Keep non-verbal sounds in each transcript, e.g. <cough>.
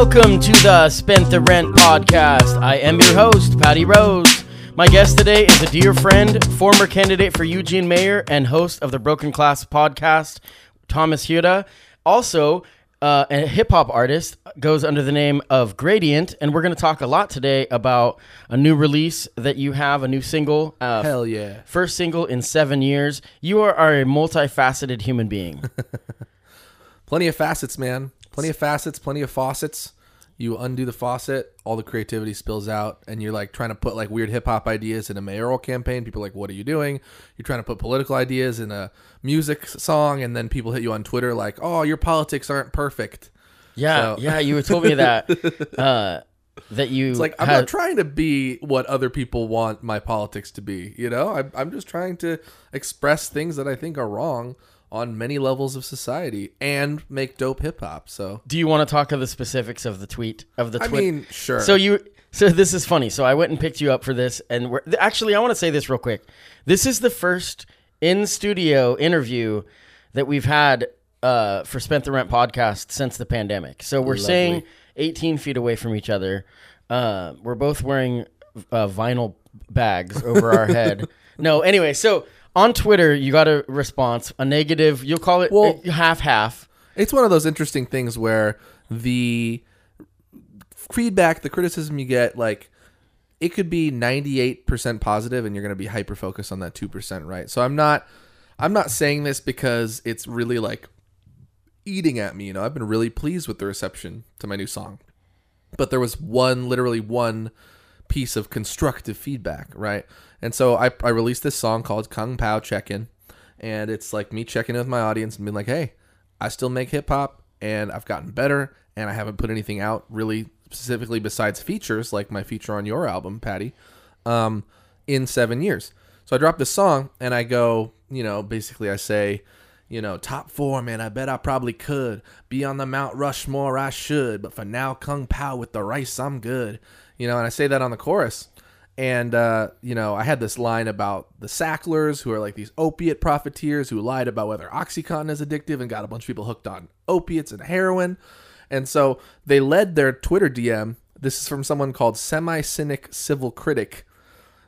Welcome to the Spent the Rent podcast. I am your host, Patty Rose. My guest today is a dear friend, former candidate for Eugene Mayor, and host of the Broken Class podcast, Thomas Huda. Also, uh, a hip hop artist goes under the name of Gradient, and we're going to talk a lot today about a new release that you have, a new single. Uh, Hell yeah. First single in seven years. You are, are a multifaceted human being. <laughs> Plenty of facets, man. Plenty of facets, plenty of faucets. You undo the faucet, all the creativity spills out, and you're like trying to put like weird hip hop ideas in a mayoral campaign. People are like, what are you doing? You're trying to put political ideas in a music song, and then people hit you on Twitter like, oh, your politics aren't perfect. Yeah, So- yeah, you told me that. <laughs> Uh, that you It's like I'm had- not trying to be what other people want my politics to be. You know, I'm, I'm just trying to express things that I think are wrong on many levels of society and make dope hip hop. So Do you want to talk of the specifics of the tweet of the I tweet? mean, sure. So you so this is funny. So I went and picked you up for this, and we're actually I want to say this real quick. This is the first in studio interview that we've had uh, for Spent the Rent podcast since the pandemic. So we're saying 18 feet away from each other. Uh, we're both wearing uh, vinyl bags over our head. <laughs> No, anyway. So on Twitter, you got a response, a negative. You'll call it Well- half half. it's one of those interesting things where the feedback, the criticism you get, like it could be 98% positive and you're going to be hyper focused on that 2%, right? So I'm not I'm not saying this because it's really like eating at me, you know. I've been really pleased with the reception to my new song. But there was one literally one piece of constructive feedback, right? And so I, I released this song called Kung Pao Check In. And it's like me checking in with my audience and being like, hey, I still make hip hop and I've gotten better and I haven't put anything out really specifically besides features like my feature on your album, Patty, um, in seven years. So I drop this song and I go, you know, basically I say, you know, top four, man, I bet I probably could. Be on the Mount Rushmore, I should. But for now, Kung Pao with the rice, I'm good. You know, and I say that on the chorus. And, uh, you know, I had this line about the Sacklers, who are like these opiate profiteers who lied about whether Oxycontin is addictive and got a bunch of people hooked on opiates and heroin. And so they led their Twitter DM. This is from someone called Semi Cynic Civil Critic,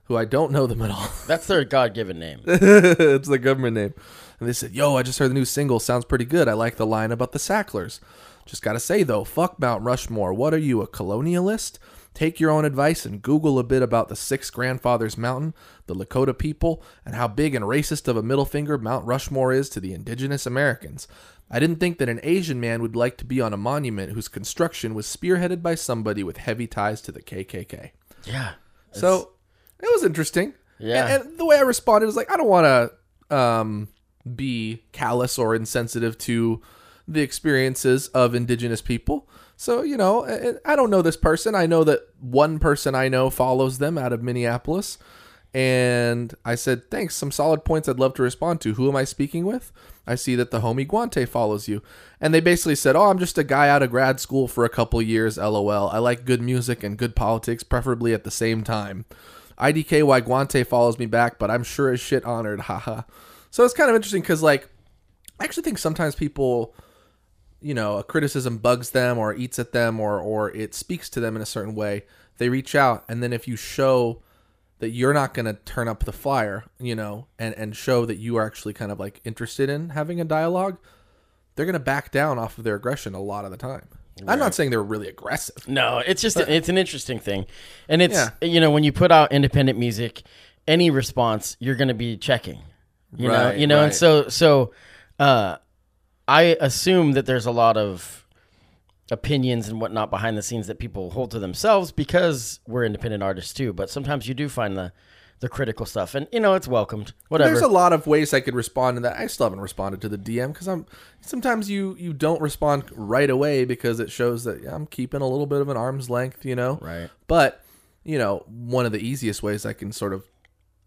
who I don't know them at all. <laughs> That's their God given name. <laughs> it's the government name. And they said, Yo, I just heard the new single. Sounds pretty good. I like the line about the Sacklers. Just gotta say, though, fuck Mount Rushmore. What are you, a colonialist? Take your own advice and Google a bit about the Six Grandfathers Mountain, the Lakota people, and how big and racist of a middle finger Mount Rushmore is to the indigenous Americans. I didn't think that an Asian man would like to be on a monument whose construction was spearheaded by somebody with heavy ties to the KKK. Yeah. So it was interesting. Yeah. And, and the way I responded was like, I don't want to um, be callous or insensitive to the experiences of indigenous people. So, you know, I- don't know this person. I know that one person I know follows them out of Minneapolis. And I said, thanks, some solid points I'd love to respond to. Who am I speaking with? I see that the homie Guante follows you. And they basically said, oh, I'm just a guy out of grad school for a couple years, lol. I like good music and good politics, preferably at the same time. IDKY Guante follows me back, but I'm sure as shit honored, <laughs> haha. So it's kind of interesting because, like, I actually think sometimes people, you know, a criticism bugs them or eats at them or or it speaks to them in a certain way. They reach out, and then if you show that you're not going to turn up the fire, you know, and and show that you are actually kind of like interested in having a dialogue, they're going to back down off of their aggression a lot of the time. I'm not saying they're really aggressive. No, it's just it's an interesting thing, and it's you know when you put out independent music, any response you're going to be checking, you know, you know, and so so, uh, I assume that there's a lot of opinions and whatnot behind the scenes that people hold to themselves because we're independent artists too. But sometimes you do find the the critical stuff, and you know it's welcomed. Whatever. There's a lot of ways I could respond to that. I still haven't responded to the DM because I'm sometimes you you don't respond right away because it shows that yeah, I'm keeping a little bit of an arm's length, you know. Right. But you know, one of the easiest ways I can sort of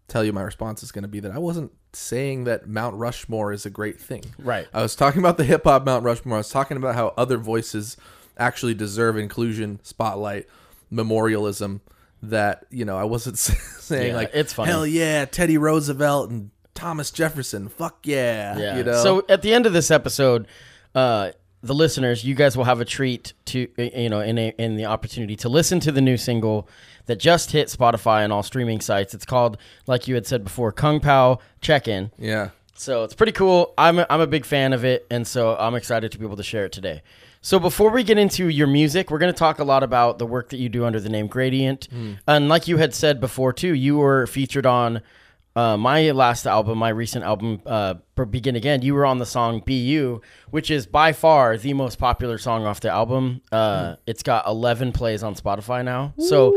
tell you my response is going to be that I wasn't saying that Mount Rushmore is a great thing. Right. I was talking about the hip hop Mount Rushmore. I was talking about how other voices actually deserve inclusion, spotlight, memorialism. That you know, I wasn't <laughs> saying Yeah, like it's funny. Hell yeah, Teddy Roosevelt and Thomas Jefferson. Fuck yeah. Yeah. You know. So at the end of this episode, uh, the listeners, you guys will have a treat to you know in a, in the opportunity to listen to the new single that just hit Spotify and all streaming sites. It's called, like you had said before, Kung Pao Check In. yeah. So it's pretty cool. I'm a, I'm a big fan of it, and so I'm excited to be able to share it today. So before we get into your music, we're going to talk a lot about the work that you do under the name Gradient, and like you had said before too, you were featured on uh, my last album, my recent album, uh, Begin Again. You were on the song "Bu," which is by far the most popular song off the album. Uh, It's got 11 plays on Spotify now. So.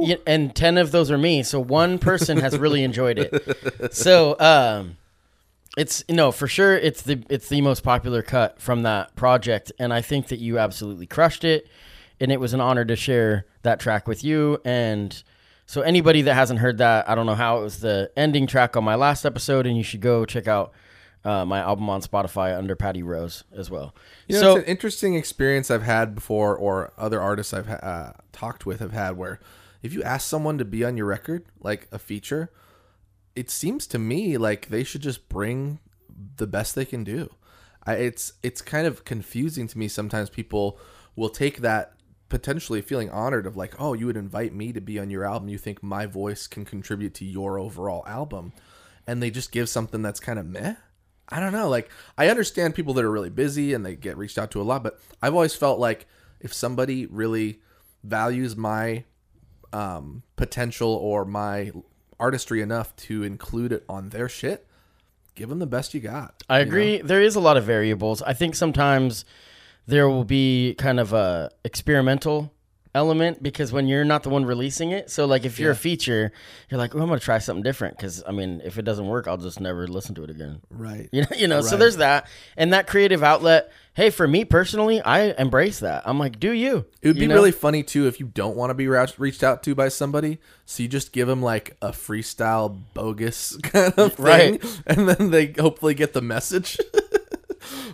Y- And ten of those are me, so one person has really enjoyed it. <laughs> So, um, it's no for sure. It's the it's the most popular cut from that project, and I think that you absolutely crushed it. And it was an honor to share that track with you. And so anybody that hasn't heard that, I don't know how it was the ending track on my last episode, and you should go check out uh, my album on Spotify under Patty Rose as well. You know, so it's an interesting experience I've had before, or other artists I've uh, talked with have had, where if you ask someone to be on your record, like a feature, it seems to me like they should just bring the best they can do. I, it's it's kind of confusing to me sometimes. People will take that potentially feeling honored of like, oh, you would invite me to be on your album. You think my voice can contribute to your overall album, and they just give something that's kind of meh. I don't know. Like, I understand people that are really busy and they get reached out to a lot, but I've always felt like if somebody really values my um, potential or my artistry enough to include it on their shit, give them the best you got. I you know? agree. There is a lot of variables. I think sometimes there will be kind of a experimental element because when you're not the one releasing it, so like if you're a feature, you're like, "Oh, I'm gonna try something different." Because I mean, if it doesn't work, I'll just never listen to it again. Right. <laughs> You know, you know. So there's that, and that creative outlet. Hey, for me personally, I embrace that. I'm like, do you? It would You be know? really funny too if you don't want to be reached out to by somebody, so you just give them like a freestyle bogus <laughs> kind of thing, Right. and then they hopefully get the message. <laughs>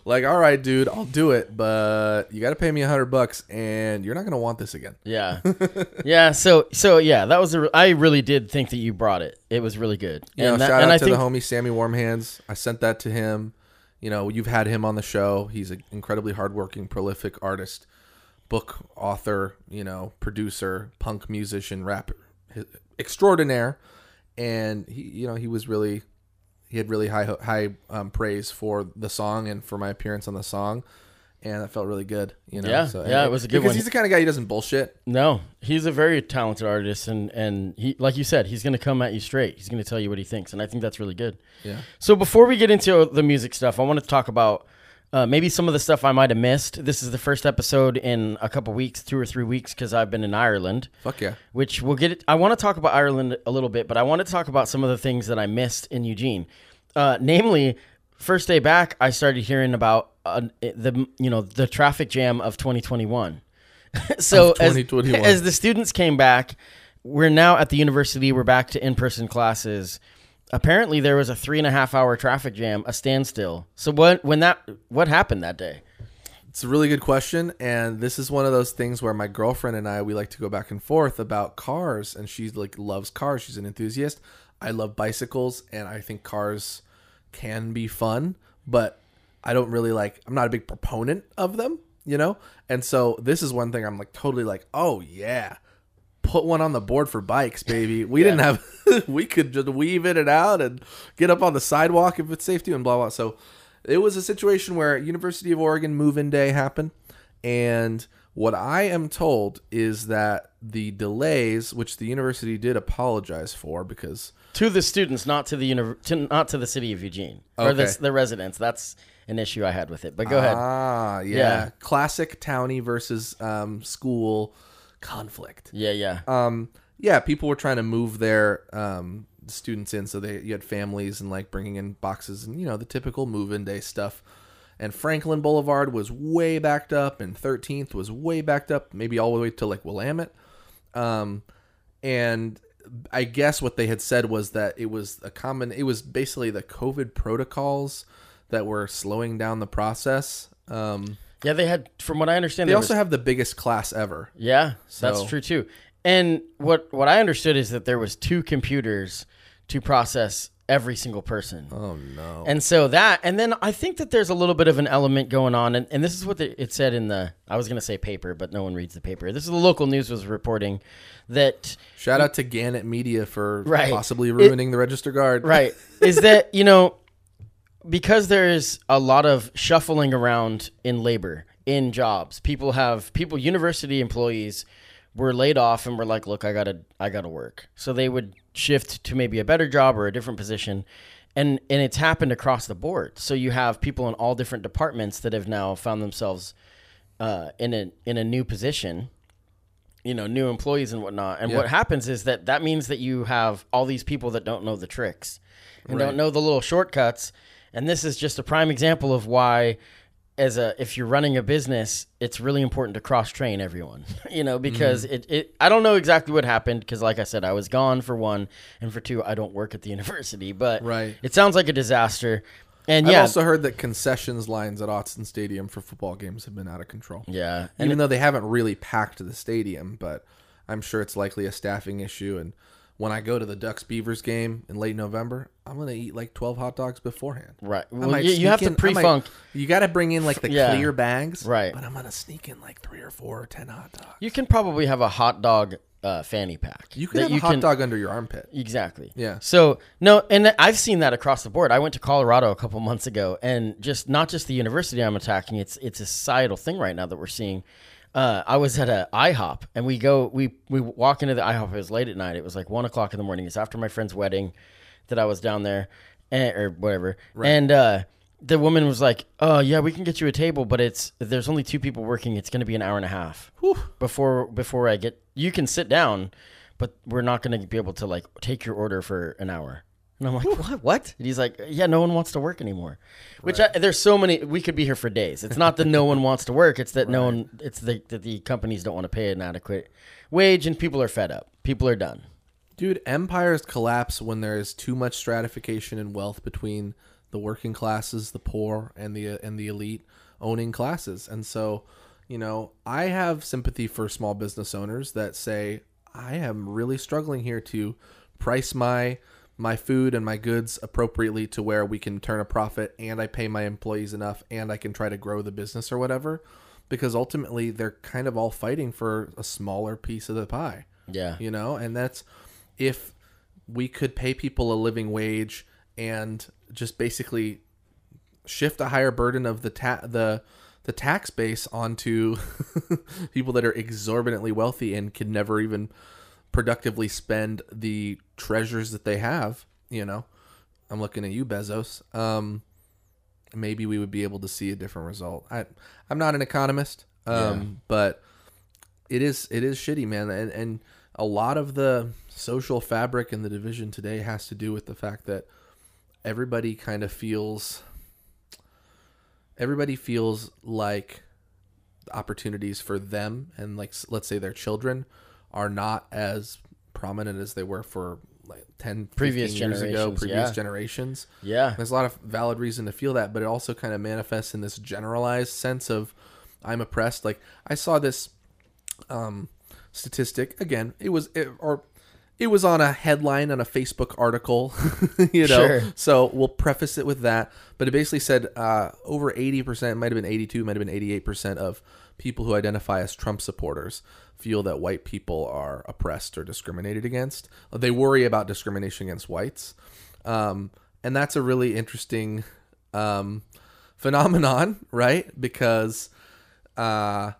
like, all right, dude, I'll do it, but you got to pay me a hundred bucks, and you're not gonna want this again. Yeah, <laughs> yeah. So, so yeah, that was a. I really did think that you brought it. It was really good. You know, and that, shout and out I to think the homie Sammy Warmhands. I sent that to him. You know, you've had him on the show. He's an incredibly hardworking, prolific artist, book author, you know, producer, punk musician, rapper extraordinaire. And he, you know, he was really, he had really high high um, praise for the song and for my appearance on the song, and that felt really good. You know, Yeah, yeah, it was a good because one. he's the kind of guy who doesn't bullshit. No, he's a very talented artist, and and he, like you said, he's going to come at you straight. He's going to tell you what he thinks, and I think that's really good. Yeah. So before we get into the music stuff, I want to talk about uh, maybe some of the stuff I might have missed. This is the first episode in a couple weeks, two or three weeks, because I've been in Ireland. Fuck yeah. Which we'll get. I want to talk about Ireland a little bit, but I want to talk about some of the things that I missed in Eugene. Uh, namely, first day back, I started hearing about uh, the you know the traffic jam of 2021. <laughs> so Of as- as the students came back, we're now at the university. We're back to in-person classes. Apparently, there was a three and a half hour traffic jam, a standstill. So what when that what happened that day? It's a really good question, and this is one of those things where my girlfriend and I we like to go back and forth about cars, and she's like loves cars. She's an enthusiast. I love bicycles, and I think cars can be fun, but I don't really like. I'm not a big proponent of them, you know. And so this is one thing I'm like totally like, oh yeah, put one on the board for bikes, baby. We didn't have. <laughs> we could just weave in and out and get up on the sidewalk if it's safe to and blah blah. So it was a situation where University of Oregon move-in day happened, and what I am told is that the delays, which the university did apologize for, because to the students, not to the univ- to, not to the city of Eugene or the, the residents. That's an issue I had with it. But go ahead. Ah, yeah. Yeah. Classic townie versus um, school conflict. Yeah, yeah. Um, yeah, people were trying to move their um, students in, so they you had families and like bringing in boxes and you know the typical move-in day stuff. And Franklin Boulevard was way backed up, and 13th was way backed up, maybe all the way to like Willamette. Um, and I guess what they had said was that it was a common. It was basically the COVID protocols that were slowing down the process. Um, yeah, they had, from what I understand, they also was- have the biggest class ever. Yeah, that's true too. And what what I understood is that there was two computers to process every single person. Oh no! And so that, and then I think that there's a little bit of an element going on, and, and this is what the, it said in the, I was going to say paper, but no one reads the paper. This is the local news was reporting that, Shout out to Gannett Media for Right. possibly ruining the Register Guard. right, is that, you know, because there's a lot of shuffling around in labor, in jobs, people have, people, university employees were laid off and were like, look, I gotta, I gotta work. So they would shift to maybe a better job or a different position. And, and it's happened across the board. So you have people in all different departments that have now found themselves uh, in a in a new position, you know, new employees and whatnot. And what happens is that that means that you have all these people that don't know the tricks and don't know the little shortcuts. And this is just a prime example of why, as a if you're running a business, it's really important to cross train everyone. <laughs> you know, because mm-hmm. it, it I don't know exactly what happened because, like I said, I was gone for one, and for two, I don't work at the <laughs> university. But Right. it sounds like a disaster. And I've yeah, also heard that concessions lines at Autzen Stadium for football games have been out of control. yeah, and Even though they haven't really packed the stadium, but I'm sure it's likely a staffing issue. And when I go to the Ducks Beavers game in late November, I'm gonna eat like 12 hot dogs beforehand. right. Well, you, you have to in- pre-funk. You got to bring in like the Yeah. clear bags, Right. But I'm gonna sneak in like three or four or ten hot dogs. You can probably have a hot dog uh, fanny pack. You could that have a hot dog under your armpit. Exactly. Yeah. So no, and I've seen that across the board. I went to Colorado a couple months ago, and just not just the university I'm attacking. It's it's a societal thing right now that we're seeing. Uh, I was at a IHOP, and we go we we walk into the IHOP. It was late at night. It was like one o'clock in the morning. It's after my friend's wedding that I was down there, and, or whatever. And uh, the woman was like, "Oh yeah, we can get you a table, but it's there's only two people working. It's going to be an hour and a half before before I get. You can sit down, but we're not going to be able to like take your order for an hour." And I'm like, "What? What?" And he's like, "Yeah, no one wants to work anymore." Which I, there's so many. We could be here for days. It's not that no <laughs> one wants to work. It's that no one. It's the, that the companies don't want to pay an adequate wage, and people are fed up. People are done. Dude, empires collapse when there is too much stratification in wealth between the working classes, the poor, and the and the elite owning classes. And so, you know, I have sympathy for small business owners that say, I am really struggling here to price my my food and my goods appropriately to where we can turn a profit and I pay my employees enough and I can try to grow the business or whatever. Because ultimately they're kind of all fighting for a smaller piece of the pie Yeah. you know and that's if we could pay people a living wage and just basically shift a higher burden of the ta- the the tax base onto <laughs> people that are exorbitantly wealthy and can never even productively spend the treasures that they have you know? I'm looking at you bezos. Um maybe we would be able to see a different result. I i'm not an economist um but it is it is shitty man. And and a lot of the social fabric and the division today has to do with the fact that everybody kind of feels everybody feels like opportunities for them and like let's say their children are not as prominent as they were for like 10 Previous years ago previous yeah. generations Yeah. there's a lot of valid reason to feel that, but it also kind of manifests in this generalized sense of I'm oppressed. Like I saw this um, statistic again. It was it, or it was on a headline on a Facebook article, <laughs> you know. Sure. So we'll preface it with that. But it basically said uh, over 80%, might have been 82, might have been 88% of people who identify as Trump supporters feel that white people are oppressed or discriminated against. They worry about discrimination against whites. Um, and that's a really interesting um, phenomenon, <laughs> right? Because uh,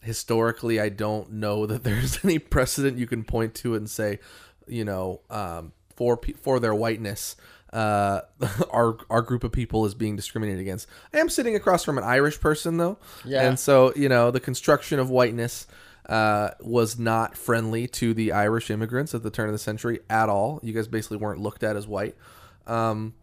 historically, I don't know that <laughs> there's any precedent you can point to and say, you know, um, for for their whiteness, uh, <laughs> our our group of people is being discriminated against. I am sitting across from an Irish person though, Yeah. and so you know the construction of whiteness uh, was not friendly to the Irish immigrants at the turn of the century at all. You guys basically weren't looked at as white, um,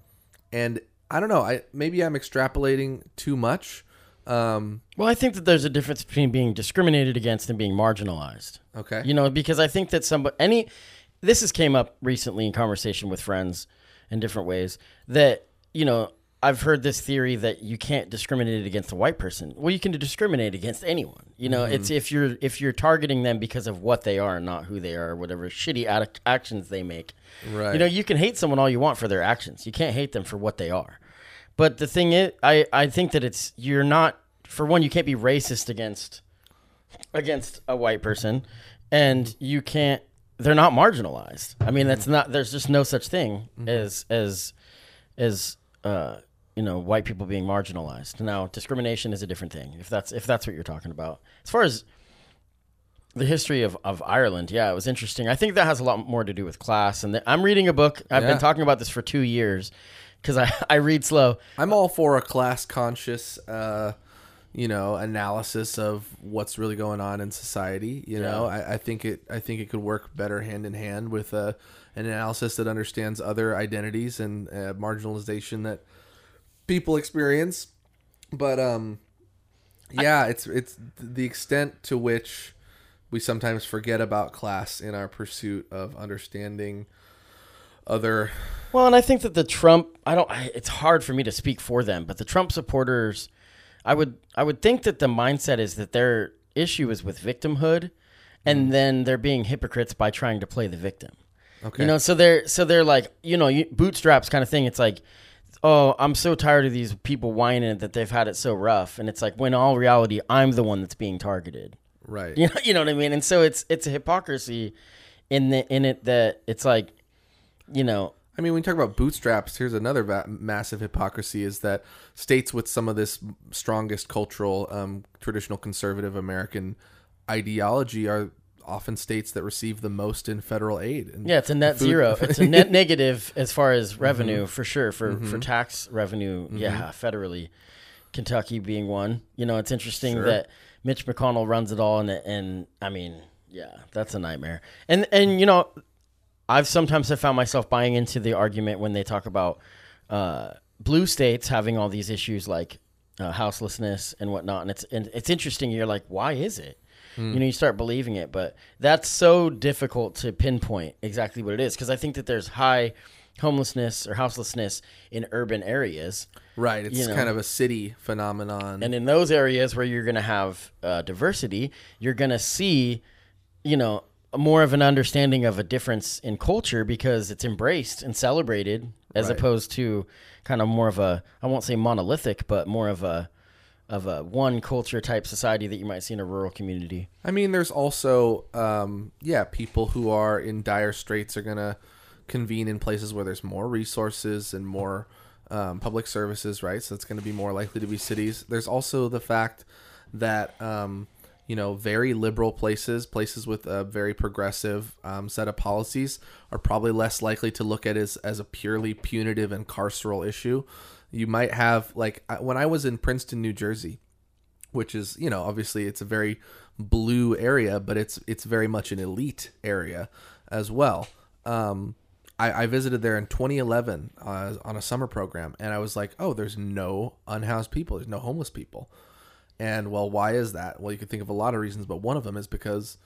and I don't know. I maybe I'm extrapolating too much. Um, Well, I think that there's a difference between being discriminated against and being marginalized. okay, You know, because I think that somebody any this has came up recently in conversation with friends in different ways that you know I've heard this theory that you can't discriminate against a white person. Well, you can discriminate against anyone. You know, it's mm-hmm. if you're if you're targeting them because of what they are, not who they are, or whatever shitty ad- actions they make. Right. You know, you can hate someone all you want for their actions. You can't hate them for what they are. But the thing is, I I think that it's you're not for one, you can't be racist against against a white person, and you can't. They're not marginalized. I mean, that's not. There's just no such thing as as as uh, you know white people being marginalized. Now, discrimination is a different thing. If that's if that's what you're talking about, as far as the history of, of Ireland, yeah, it was interesting. I think that has a lot more to do with class. And the, I'm reading a book. I've Yeah. been talking about this for two years because I, <laughs> I read slow. I'm all for a class conscious, uh, you know, analysis of what's really going on in society. You know, I, I think it I think it could work better hand in hand with uh, an analysis that understands other identities and uh, marginalization that people experience. But um, yeah, it's it's the extent to which we sometimes forget about class in our pursuit of understanding other Well, and I think that the Trump, I don't. I, it's hard for me to speak for them, but the Trump supporters, I would, I would think that the mindset is that their issue is with victimhood, and mm. then they're being hypocrites by trying to play the victim. okay You know, so they're so they're like, you know, you, bootstraps kind of thing. It's like, oh, I'm so tired of these people whining that they've had it so rough, and it's like when all reality, I'm the one that's being targeted. right You know, <laughs> you know what I mean? And so it's it's a hypocrisy in the in it that it's like, you know, I mean, when you talk about bootstraps, here's another va- massive hypocrisy: is that states with some of this strongest cultural, um, traditional conservative American ideology are often states that receive the most in federal aid. And Yeah, it's a net food- zero. <laughs> It's a net negative as far as mm-hmm. revenue for sure for mm-hmm. for tax revenue. Mm-hmm. Yeah, federally, Kentucky being one. You know, it's interesting Sure. that Mitch McConnell runs it all, and and I mean, yeah, that's a nightmare. And and you know, I've sometimes have found myself buying into the argument when they talk about uh, blue states having all these issues like uh, houselessness and whatnot, and it's and it's interesting. You're like, why is it? You know, you start believing it, but that's so difficult to pinpoint exactly what it is because I think that there's high homelessness or houselessness in urban areas, right, it's you know. kind of a city phenomenon. and in those areas where you're going to have uh, diversity, you're going to see, you know, more of an understanding of a difference in culture because it's embraced and celebrated as Right. opposed to kind of more of a I won't say monolithic, but more of a of a one culture type society that you might see in a rural community. I mean, there's also, um, yeah, people who are in dire straits are gonna convene in places where there's more resources and more um, public services, right? So it's going to be more likely to be cities. There's also the fact that um, you know very liberal places, places with a very progressive um, set of policies, are probably less likely to look at it as as a purely punitive and carceral issue. You might have like when I was in Princeton, New Jersey which is you know obviously it's a very blue area but it's it's very much an elite area as well. Um i, I visited there in 2011 uh, on a summer program and i was like oh there's no unhoused people. There's no homeless people and well why is that? Well you could think of a lot of reasons but one of them is because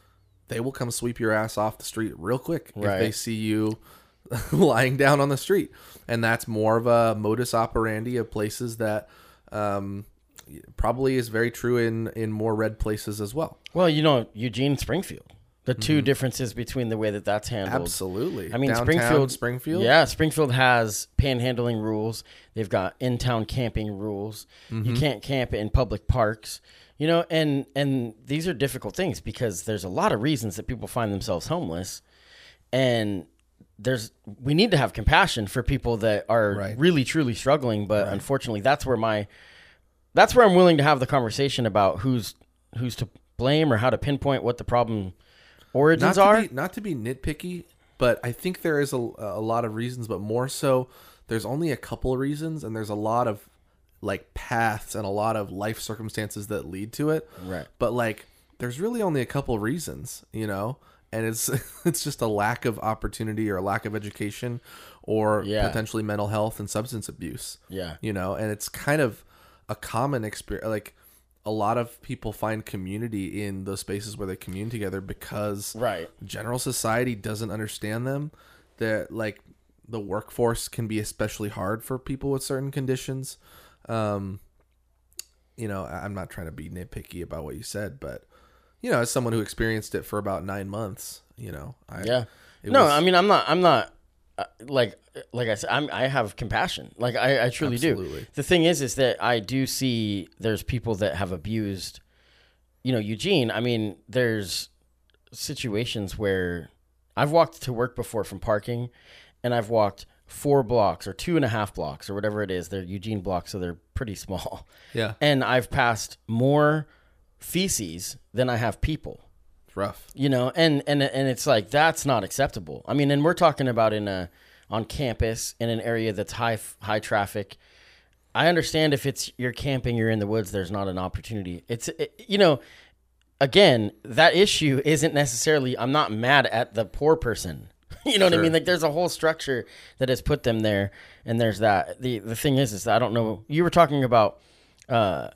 they will come sweep your ass off the street real quick if they see you <laughs> lying down on the street. And that's more of a modus operandi of places that um, probably is very true in in more red places as well. Well, you know, Eugene Springfield. The 2 differences between the way that that's handled. Absolutely. I mean, Downtown Springfield, Springfield. Yeah, Springfield has panhandling rules. They've got in-town camping rules. Mm-hmm. You can't camp in public parks. You know, and and these are difficult things because there's a lot of reasons that people find themselves homeless, and there's we need to have compassion for people that are Right. really truly struggling. But unfortunately, that's where my that's where I'm willing to have the conversation about who's who's to blame or how to pinpoint what the problem origins not are. to be not to be nitpicky, but I think there is a, a lot of reasons, but more so, there's only a couple of reasons, and there's a lot of like paths and a lot of life circumstances that lead to it. Right. But like, there's really only a couple of reasons, you know, and it's <laughs> it's just a lack of opportunity or a lack of education, or Yeah. potentially mental health and substance abuse. Yeah. you know, and it's kind of a common experience, like. A lot of people find community in those spaces where they commune together because Right. general society doesn't understand them that like the workforce can be especially hard for people with certain conditions um you know i'm not trying to be nitpicky about what you said but you know as someone who experienced it for about nine months you know I, Yeah. No, was- I mean I'm not I'm not uh, like like I said I'm I have compassion. Like I I truly Absolutely. do. The thing is is that I do see there's people that have abused you know Eugene. I mean there's situations where I've walked to work before from parking and I've walked four blocks or two and a half blocks or whatever it is. They're Eugene blocks, so they're pretty <laughs> small. yeah And I've passed more feces than I have people rough. You know and and and it's like that's not acceptable. I mean and we're talking about in a on campus in an area that's high high traffic. I understand if it's you're camping you're in the woods there's not an opportunity. It's it, you know again that issue isn't necessarily i'm not mad at the poor person. <laughs> You know what i mean? Like there's a whole structure that has put them there and there's that. The the thing is is i don't know you were talking about uh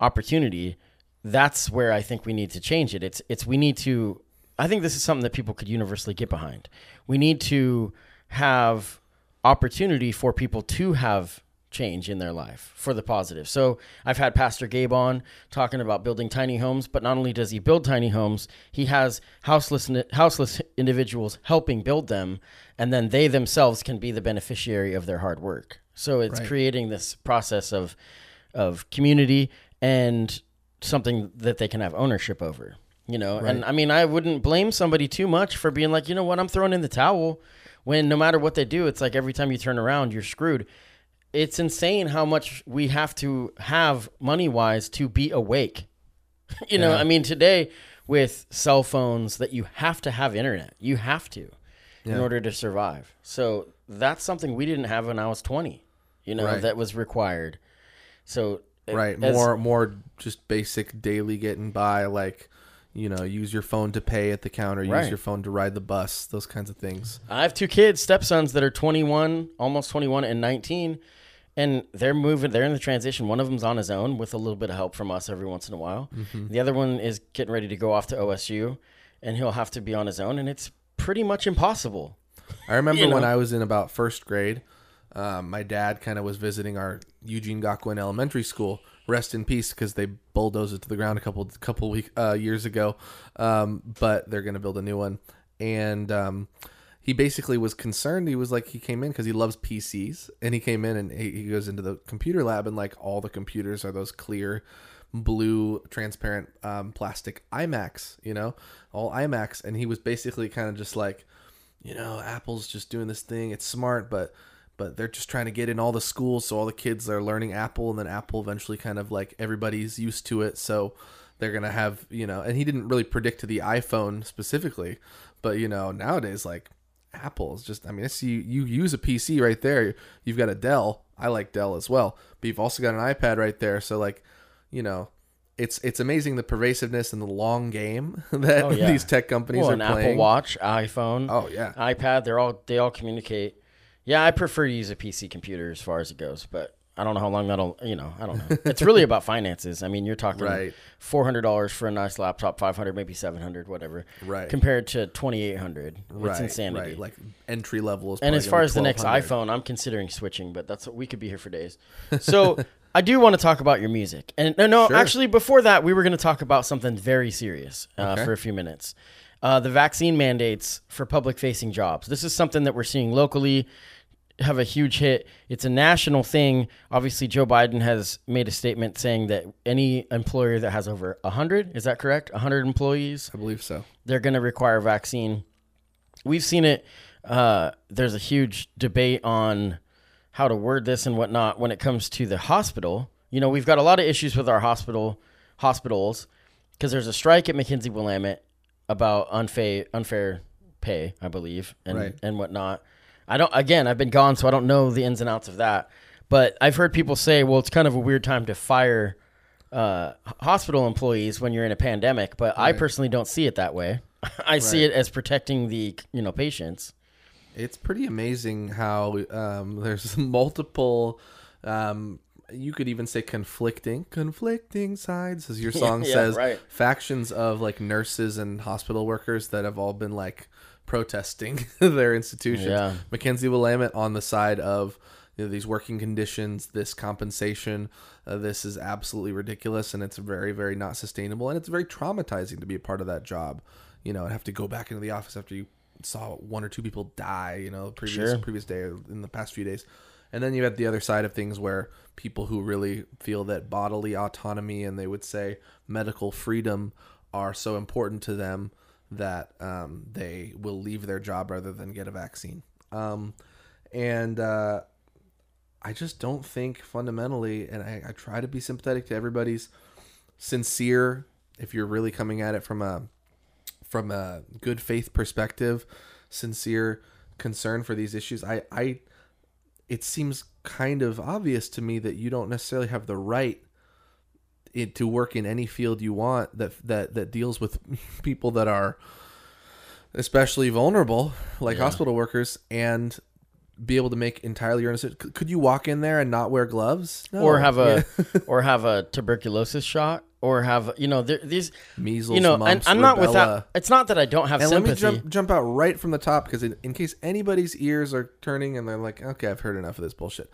opportunity that's where I think we need to change it. It's it's we need to I think this is something that people could universally get behind. We need to have opportunity for people to have change in their life for the positive. So I've had Pastor Gabe on talking about building tiny homes, but not only does he build tiny homes, he has houseless houseless individuals helping build them, and then they themselves can be the beneficiary of their hard work. So it's Right. creating this process of of community and something that they can have ownership over. You know, and I mean, I wouldn't blame somebody too much for being like, you know what, I'm throwing in the towel. When no matter what they do, it's like every time you turn around, you're screwed. It's insane how much we have to have money wise to be awake. <laughs> you know, I mean, today with cell phones, that you have to have internet. You have to in order to survive. So that's something we didn't have when I was 20. You know, Right. that was required. So right as- more more just basic daily getting by like you know use your phone to pay at the counter use your phone to ride the bus those kinds of things I have two kids, stepsons that are 21, almost 21 and 19, and they're moving. They're in the transition. One of them's on his own with a little bit of help from us every once in a while. Mm-hmm. The other one is getting ready to go off to OSU, and he'll have to be on his own, and it's pretty much impossible. I remember You when? I was in about first grade, um, my dad kind of was visiting our Eugene Gockwin Elementary School. Rest in peace, because they bulldozed it to the ground a couple couple week uh, years ago. Um, but they're gonna build a new one, and um, he basically was concerned. He was like, he came in because he loves PCs, and he came in and he, he goes into the computer lab, and like all the computers are those clear blue transparent um, plastic iMacs, you know, all iMacs, and he was basically kind of just like, you know, Apple's just doing this thing. It's smart, but but they're just trying to get in all the schools, so all the kids are learning Apple, and then Apple eventually kind of like everybody's used to it, so they're gonna have you know. And he didn't really predict to the iPhone specifically, but you know nowadays like Apple is just. I mean, I see you, you use a PC right there. You've got a Dell. I like Dell as well, but you've also got an iPad right there. So like, you know. It's, it's amazing the pervasiveness and the long game <laughs> that Oh, yeah. these tech companies Well, are an playing. Apple Watch, iPhone, Oh yeah, iPad, they're all they all communicate. Yeah, I prefer to use a PC computer as far as it goes, but I don't know how long that'll. You know, I don't know. it's really about <laughs> finances. I mean, you're talking Right. four hundred dollars for a nice laptop, five hundred, maybe seven hundred, whatever. Right. Compared to twenty eight hundred, right, it's insanity. Right, like entry level is. and as far as the next iPhone, I'm considering switching, but that's we could be here for days. So <laughs> I do want to talk about your music, and no, no, Sure. actually, before that, we were going to talk about something very serious uh, Okay. for a few minutes. Uh, the vaccine mandates for public facing jobs. This is something that we're seeing locally have a huge hit. It's a national thing. Obviously, Joe Biden has made a statement saying that any employer that has over 100, is that correct? 100 employees, I believe so. they're going to require a vaccine. We've seen it. Uh, there's a huge debate on how to word this and whatnot when it comes to the hospital. You know, we've got a lot of issues with our hospital hospitals because there's a strike at McKenzie Willamette about unfair unfair pay, I believe, and Right. and whatnot. I don't. Again, I've been gone, so I don't know the ins and outs of that. But I've heard people say, well, it's kind of a weird time to fire uh, hospital employees when you're in a pandemic. But I personally don't see it that way. <laughs> I see it as protecting the you know patients. It's pretty amazing how um, there's <laughs> multiple. Um, you could even say conflicting, conflicting sides, as your <laughs> song Yeah, says. right. Factions of like nurses and hospital workers that have all been like protesting <laughs> their institutions. Yeah. McKenzie Willamette on the side of you know, these working conditions, this compensation. Uh, this is absolutely ridiculous, and it's very, very not sustainable, and it's very traumatizing to be a part of that job. You know, and have to go back into the office after you saw one or two people die. You know, previous Sure. previous day or in the past few days. And then you have the other side of things where people who really feel that bodily autonomy and they would say medical freedom are so important to them that um, they will leave their job rather than get a vaccine. Um, and uh, I just don't think fundamentally, and I, I try to be sympathetic to everybody's sincere. If you're really coming at it from a from a good faith perspective, sincere concern for these issues, I, I it seems kind of obvious to me that you don't necessarily have the right it, to work in any field you want that that that deals with <laughs> people that are especially vulnerable like hospital workers and be able to make entirely your own. Could- Could you walk in there and not wear gloves? No. or have a Yeah. <laughs> or have a tuberculosis shot or have you know there, these measles, you know mumps, and I'm not without it's not that I don't have And sympathy let me jump jump out right from the top because in, in case anybody's ears are turning and they're like, okay, I've heard enough of this bullshit.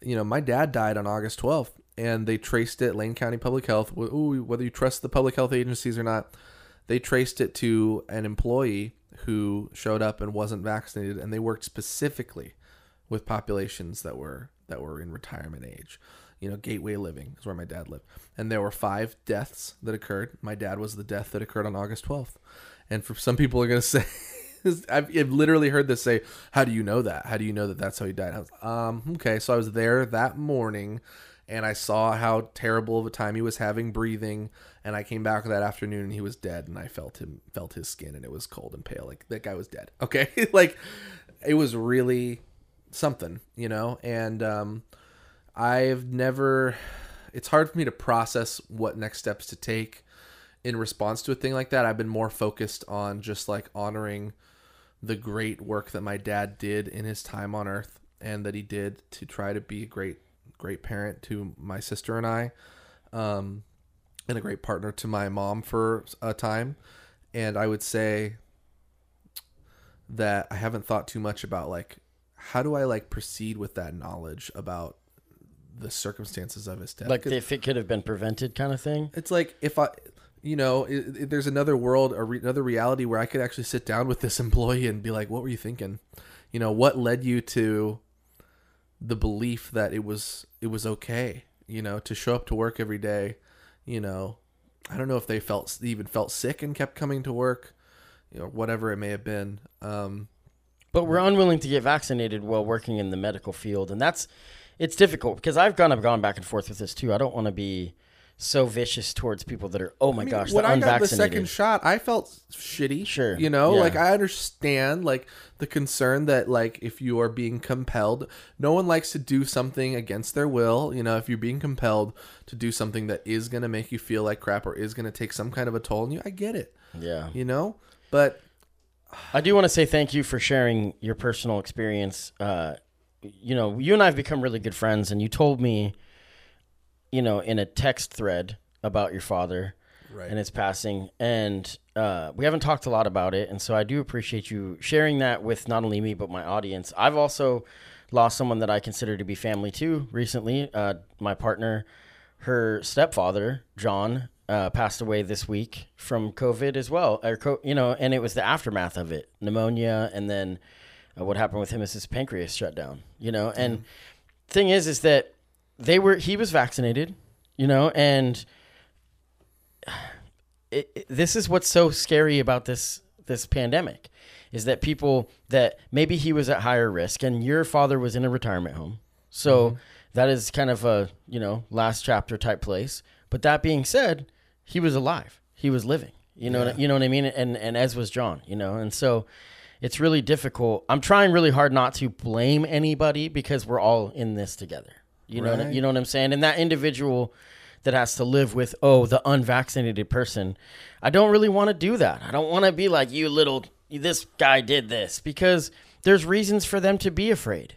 You know, my dad died on August 12th, and they traced it. Lane County Public Health. Ooh, whether you trust the public health agencies or not, they traced it to an employee who showed up and wasn't vaccinated, and they worked specifically with populations that were that were in retirement age. You know, Gateway Living is where my dad lived, and there were five deaths that occurred. My dad was the death that occurred on August 12th, and for some people <laughs> are going to say. I've, literally heard this say, "How do you know that? How do you know that that's how he died?" I was, um, okay, so I was there that morning, and I saw how terrible of a time he was having breathing, and I came back that afternoon and he was dead, and I felt him, felt his skin, and it was cold and pale, like that guy was dead. <laughs> Okay, like it was really something, you know, and um, I've never. It's hard for me to process what next steps to take in response to a thing like that. I've been more focused on just like honoring the great work that my dad did in his time on earth and that he did to try to be a great great parent to my sister and I um and a great partner to my mom for a time and I would say that I haven't thought too much about like how do I like proceed with that knowledge about the circumstances of his death Like if it could have been prevented kind of thing it's like if I, you know, i i there's another world, re, another reality where I could actually sit down with this <laughs> employee and be like, "What were you thinking? You know, what led you to the belief that it was it was okay? You know, to show up to work every day. You know, I don't know if they felt even felt sick and kept coming to work. You know, whatever it may have been. Um, but we're unwilling to get vaccinated while working in the medical field and that's it's difficult because I've kind of gone back and forth with this too I don't want to be so vicious towards people that are oh my I mean, gosh when the I got the second shot, I felt shitty. Sure, you know, yeah. like I understand like the concern that like if you are being compelled, no one likes to do something against their will. You know, if you're being compelled to do something that is gonna make you feel like crap or is gonna take some kind of a toll on you, I get it. yeah You know, but I do want to say thank you for sharing your personal experience. Uh, you know, you and I have become really good friends, and you told me, you know, in a text thread about your father right, and his passing, and uh, we haven't talked a lot about it, and so I do appreciate you sharing that with not only me but my audience. I've also lost someone that I consider to be family too recently. Uh, my partner, her stepfather, John, uh, passed away this week from COVID as well. Or co- you know, and it was the aftermath of it, pneumonia, and then uh, what happened with him is his pancreas shut down. You know, and thing is, is that they were he was vaccinated. You know, and <sighs> it, it- this is what's so scary about this this pandemic is that people that maybe he was at higher risk and your father was in a retirement home. So that is kind of a you know last chapter type place. But that being said he was alive. He was living. You know you know what i mean? And and as was john you know? And so it's really difficult i'm trying really hard not to blame anybody because we're all in this together you know Right. you know what i'm saying and that individual that has to live with oh the unvaccinated person i don't really want to do that i don't want to be like you little this guy did this because there's reasons for them to be afraid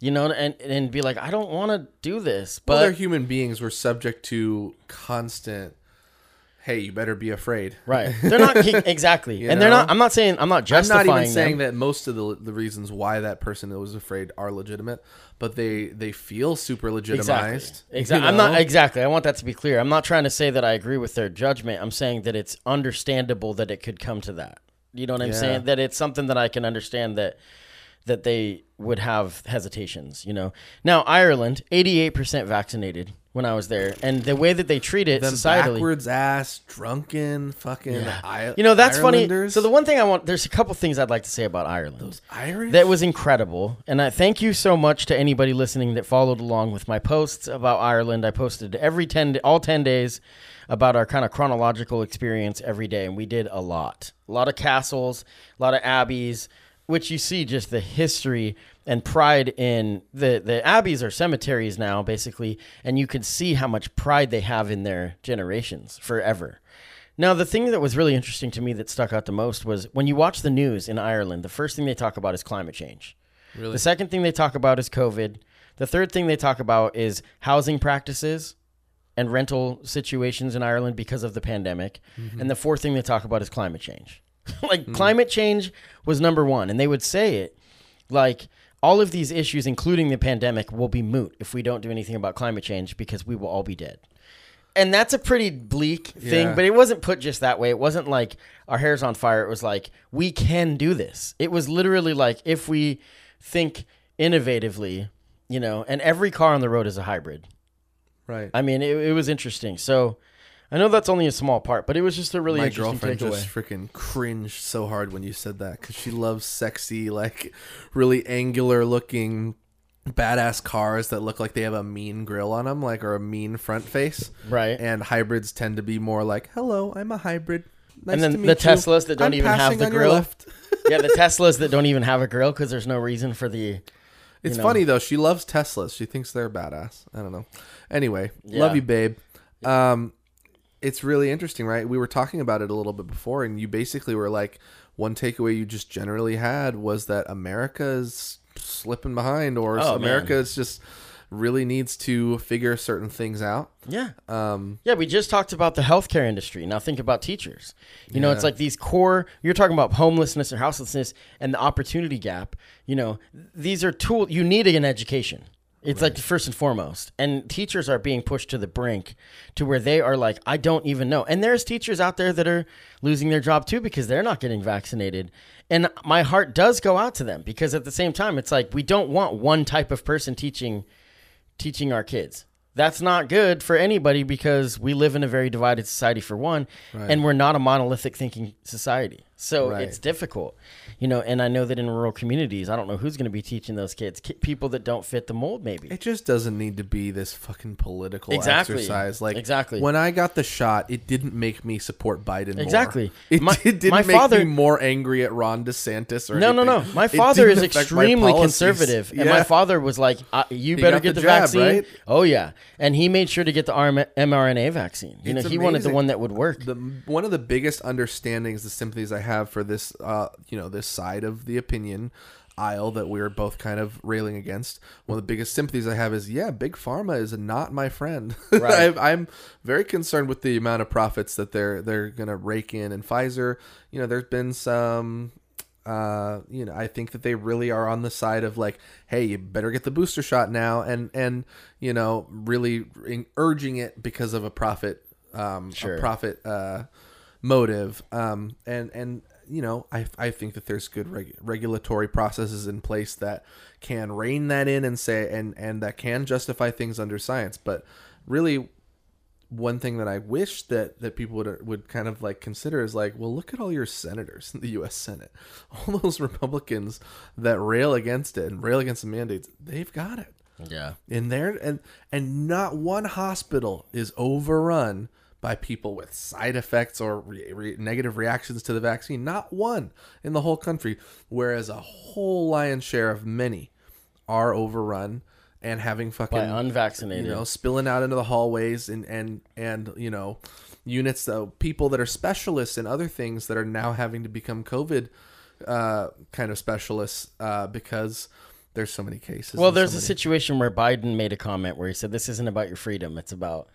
you know and and be like i don't want to do this well, they're human beings. We're subject to constant. Hey, you better be afraid. right <laughs> they're not exactly and they're not i'm not saying i'm not I'm justifying not even saying them. that most of the the reasons why that person was afraid are legitimate, but they they feel super legitimized. Exactly. you Exactly. I'm not exactly. I want that to be clear. I'm not trying to say that I agree with their judgment. I'm saying that it's understandable that it could come to that. You know what I'm Yeah. saying? That it's something that I can understand that that they would have hesitations, you know. Now, Ireland, 88% vaccinated when I was there, and the way that they treat it them societally backwards ass drunken fucking. I- You know, that's funny. Irelanders. So the one thing I want there's a couple things I'd like to say about Ireland. those Irish That was incredible. And I thank you so much to anybody listening that followed along with my posts about Ireland. I posted every 10 all 10 days about our kind of chronological experience every day and we did a lot. A lot of castles, a lot of abbeys, which you see just the history and pride in the the abbeys are cemeteries now basically and you can see how much pride they have in their generations forever. Now, the thing that was really interesting to me that stuck out the most was when you watch the news in Ireland, the first thing they talk about is climate change. Really? The second thing they talk about is COVID. The third thing they talk about is housing practices and rental situations in Ireland because of the pandemic. Mm-hmm. And the fourth thing they talk about is climate change. <laughs> like Mm. climate change was number 1 and they would say it like all of these issues including the pandemic will be moot if we don't do anything about climate change because we will all be dead and that's a pretty bleak thing Yeah. but it wasn't put just that way it wasn't like our hair's on fire it was like we can do this it was literally like if we think innovatively you know and every car on the road is a hybrid right. i mean it, it was interesting so i know that's only a small part but it was just a really My interesting girlfriend takeaway just freaking cringed so hard when you said that because she loves sexy, like really angular looking, badass cars that look like they have a mean grill on them, like or a mean front face. right And hybrids tend to be more like, "Hello, I'm a hybrid." Nice then to the you. Teslas that don't I'm even have the grill. left." <laughs> yeah the <laughs> teslas that don't even have a grill because there's no reason for the It's know. funny though. She loves Teslas. She thinks they're badass. I don't know. Anyway, Yeah. love you, babe. Um, it's really interesting, right? We were talking about it a little bit before, and you basically were like, one takeaway you just generally had was that America is slipping behind, or Oh, America man. is just really needs to figure certain things out. yeah Um, Yeah, we just talked about the healthcare industry. Now think about teachers. You know, it's like these core. You're talking about homelessness or houselessness and the opportunity gap. You know, these are tools you need an education. It's like first and foremost, and teachers are being pushed to the brink, to where they are like, I don't even know. And there's teachers out there that are losing their job too because they're not getting vaccinated. And my heart does go out to them because at the same time, it's like we don't want one type of person teaching teaching our kids. That's not good for anybody because we live in a very divided society for one, and we're not a monolithic thinking society. So Right. it's difficult, you know. And I know that in rural communities, I don't know who's going to be teaching those kids, ki- people that don't fit the mold, maybe. It just doesn't need to be this fucking political Exactly. exercise. Like Exactly. when I got the shot, it didn't make me support Biden. more. Exactly. It, My- <laughs> it didn't my make father- me more angry at Ron DeSantis or No, no, no. anything. My father is didn't affect my extremely conservative, and my father was like, uh, "You better get the the, jab, vaccine." right? Oh yeah, and he made sure to get the mRNA vaccine. You It's know, he wanted the one that would work. the one of the biggest understandings, the sympathies I have for this, uh, you know, this side of the opinion aisle that we're both kind of railing against. One of the biggest sympathies I have is, yeah, big pharma is not my friend. <laughs> Right. I, I'm very concerned with the amount of profits that they're they're gonna rake in. And Pfizer, you know, there's been some. Uh, you know, I think that they really are on the side of like, hey, you better get the booster shot now, and and you know, really urging it because of a profit um, Sure. a profit uh, motive, um, and and you know I I think that there's good reg- regulatory processes in place that can rein that in and say and and that can justify things under science, but really one thing that I wish that that people would would kind of like consider is like, well, look at all your senators in the U.S. Senate, <laughs> all those Republicans that rail against it and rail against the mandates. They've got it Yeah. in there, and and not one hospital is overrun by people with side effects or re- re- negative reactions to the vaccine. Not one in the whole country, whereas a whole lion's share of many are overrun and having fucking By unvaccinated. you know, spilling out into the hallways and and and you know, units though people that are specialists in other things that are now having to become COVID uh, kind of specialists uh, because there's so many cases. Well, there's so a many- situation where Biden made a comment where he said, "This isn't about your freedom; it's about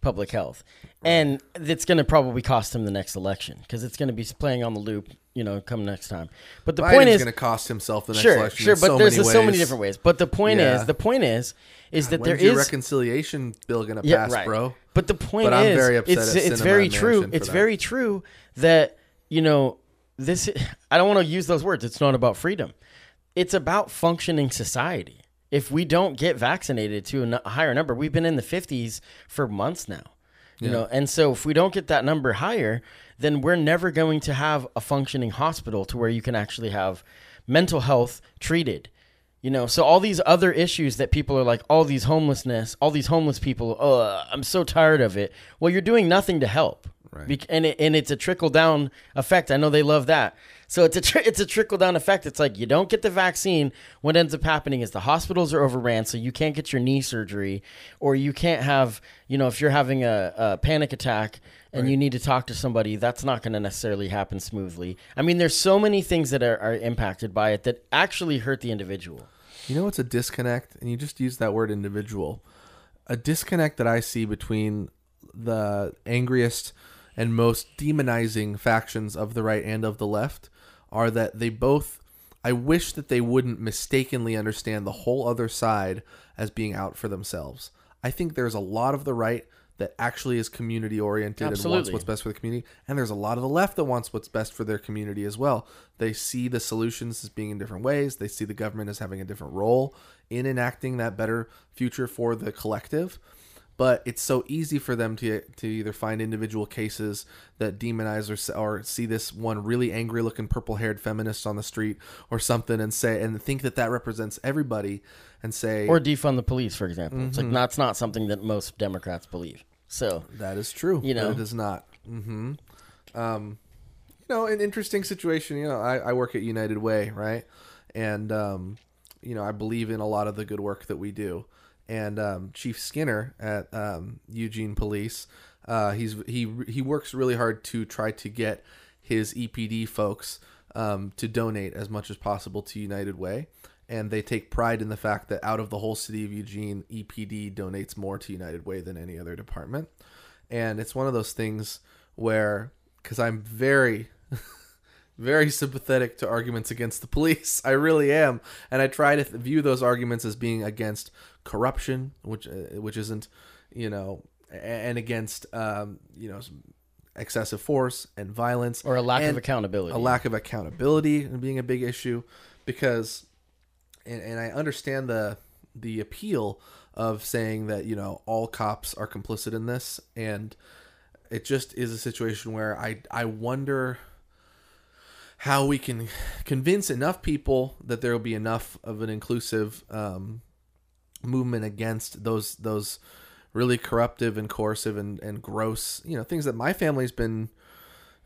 public health," and it's going to probably cost him the next election because it's going to be playing on the loop, you know, come next time. But the Biden's point is, going to cost himself the next sure, election. sure, but so there's many so many different ways. But the point Yeah. is, the point is, is that there is When's your is reconciliation bill going to Yeah, pass, right. bro? But the point But is, very it's it's very true. It's that. very true that you know this. <laughs> I don't want to use those words. It's not about freedom. It's about functioning society. If we don't get vaccinated to a higher number, we've been in the 50s for months now. You know, and so if we don't get that number higher, then we're never going to have a functioning hospital to where you can actually have mental health treated. You know, so all these other issues that people are like, all these homelessness, all these homeless people, oh, I'm so tired of it. Well, you're doing nothing to help, Right. And it, and it's a trickle down effect. I know they love that. So it's a tri- it's a trickle down effect. It's like you don't get the vaccine. What ends up happening is the hospitals are overran, so you can't get your knee surgery, or you can't have you know if you're having a, a panic attack and you need to talk to somebody, that's not going to necessarily happen smoothly. I mean, there's so many things that are, are impacted by it that actually hurt the individual. You know it's a disconnect? And you just use that word individual. A disconnect that I see between the angriest and most demonizing factions of the right and of the left are that they both I wish that they wouldn't mistakenly understand the whole other side as being out for themselves. I think there's a lot of the right that actually is community oriented and wants what's best for the community. And there's a lot of the left that wants what's best for their community as well. They see the solutions as being in different ways. They see the government as having a different role in enacting that better future for the collective. But it's so easy for them to to either find individual cases that demonize or or see this one really angry looking purple haired feminist on the street or something and say and think that that represents everybody and say Or defund the police, for example. It's like that's not something that most Democrats believe. So That is true. You know? it is not. Mm-hmm. Um, you know, an interesting situation. You know, I, I work at United Way, right? And um, you know, I believe in a lot of the good work that we do. And um, Chief Skinner at um, Eugene Police, uh, he's he he works really hard to try to get his EPD folks um, to donate as much as possible to United Way. And they take pride in the fact that out of the whole city of Eugene, EPD donates more to United Way than any other department. And it's one of those things where, because I'm very, <laughs> very sympathetic to arguments against the police, <laughs> I really am, and I try to th- view those arguments as being against corruption, which uh, which isn't, you know, and against um, you know excessive force and violence or a lack of accountability. a lack of accountability being a big issue because and, and I understand the the appeal of saying that you know all cops are complicit in this and it just is a situation where I I wonder how we can convince enough people that there will be enough of an inclusive um, movement against those those really corruptive and coercive and, and gross you know things that my family's been